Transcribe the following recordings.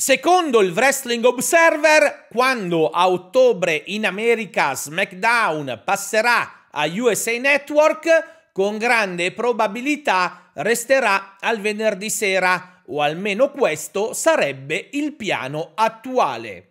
Secondo il Wrestling Observer, quando a ottobre in America SmackDown passerà a USA Network, con grande probabilità resterà al venerdì sera, o almeno questo sarebbe il piano attuale.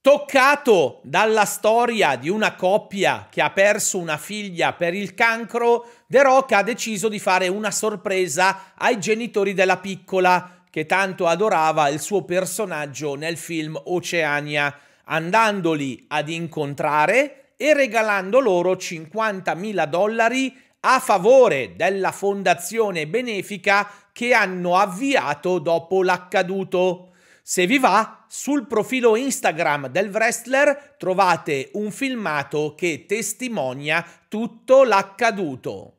Toccato dalla storia di una coppia che ha perso una figlia per il cancro, The Rock ha deciso di fare una sorpresa ai genitori della piccola che tanto adorava il suo personaggio nel film Oceania, andandoli ad incontrare e regalando loro 50.000 dollari a favore della fondazione benefica che hanno avviato dopo l'accaduto. Se vi va, sul profilo Instagram del wrestler trovate un filmato che testimonia tutto l'accaduto.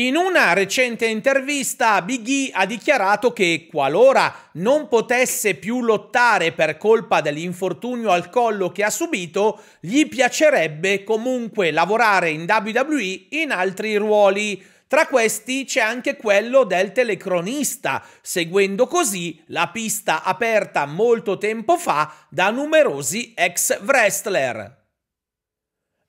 In una recente intervista Big E ha dichiarato che qualora non potesse più lottare per colpa dell'infortunio al collo che ha subito, gli piacerebbe comunque lavorare in WWE in altri ruoli. Tra questi c'è anche quello del telecronista, seguendo così la pista aperta molto tempo fa da numerosi ex wrestler.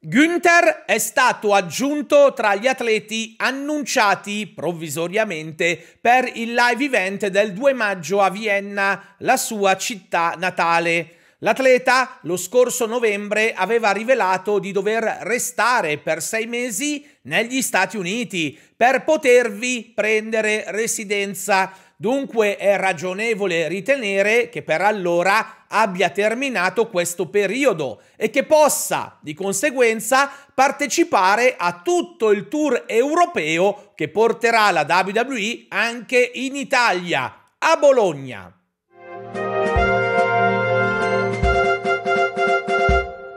Günther è stato aggiunto tra gli atleti annunciati provvisoriamente per il live event del 2 maggio a Vienna, la sua città natale. L'atleta lo scorso novembre aveva rivelato di dover restare per sei mesi negli Stati Uniti per potervi prendere residenza. Dunque è ragionevole ritenere che per allora abbia terminato questo periodo e che possa, di conseguenza, partecipare a tutto il tour europeo che porterà la WWE anche in Italia, a Bologna.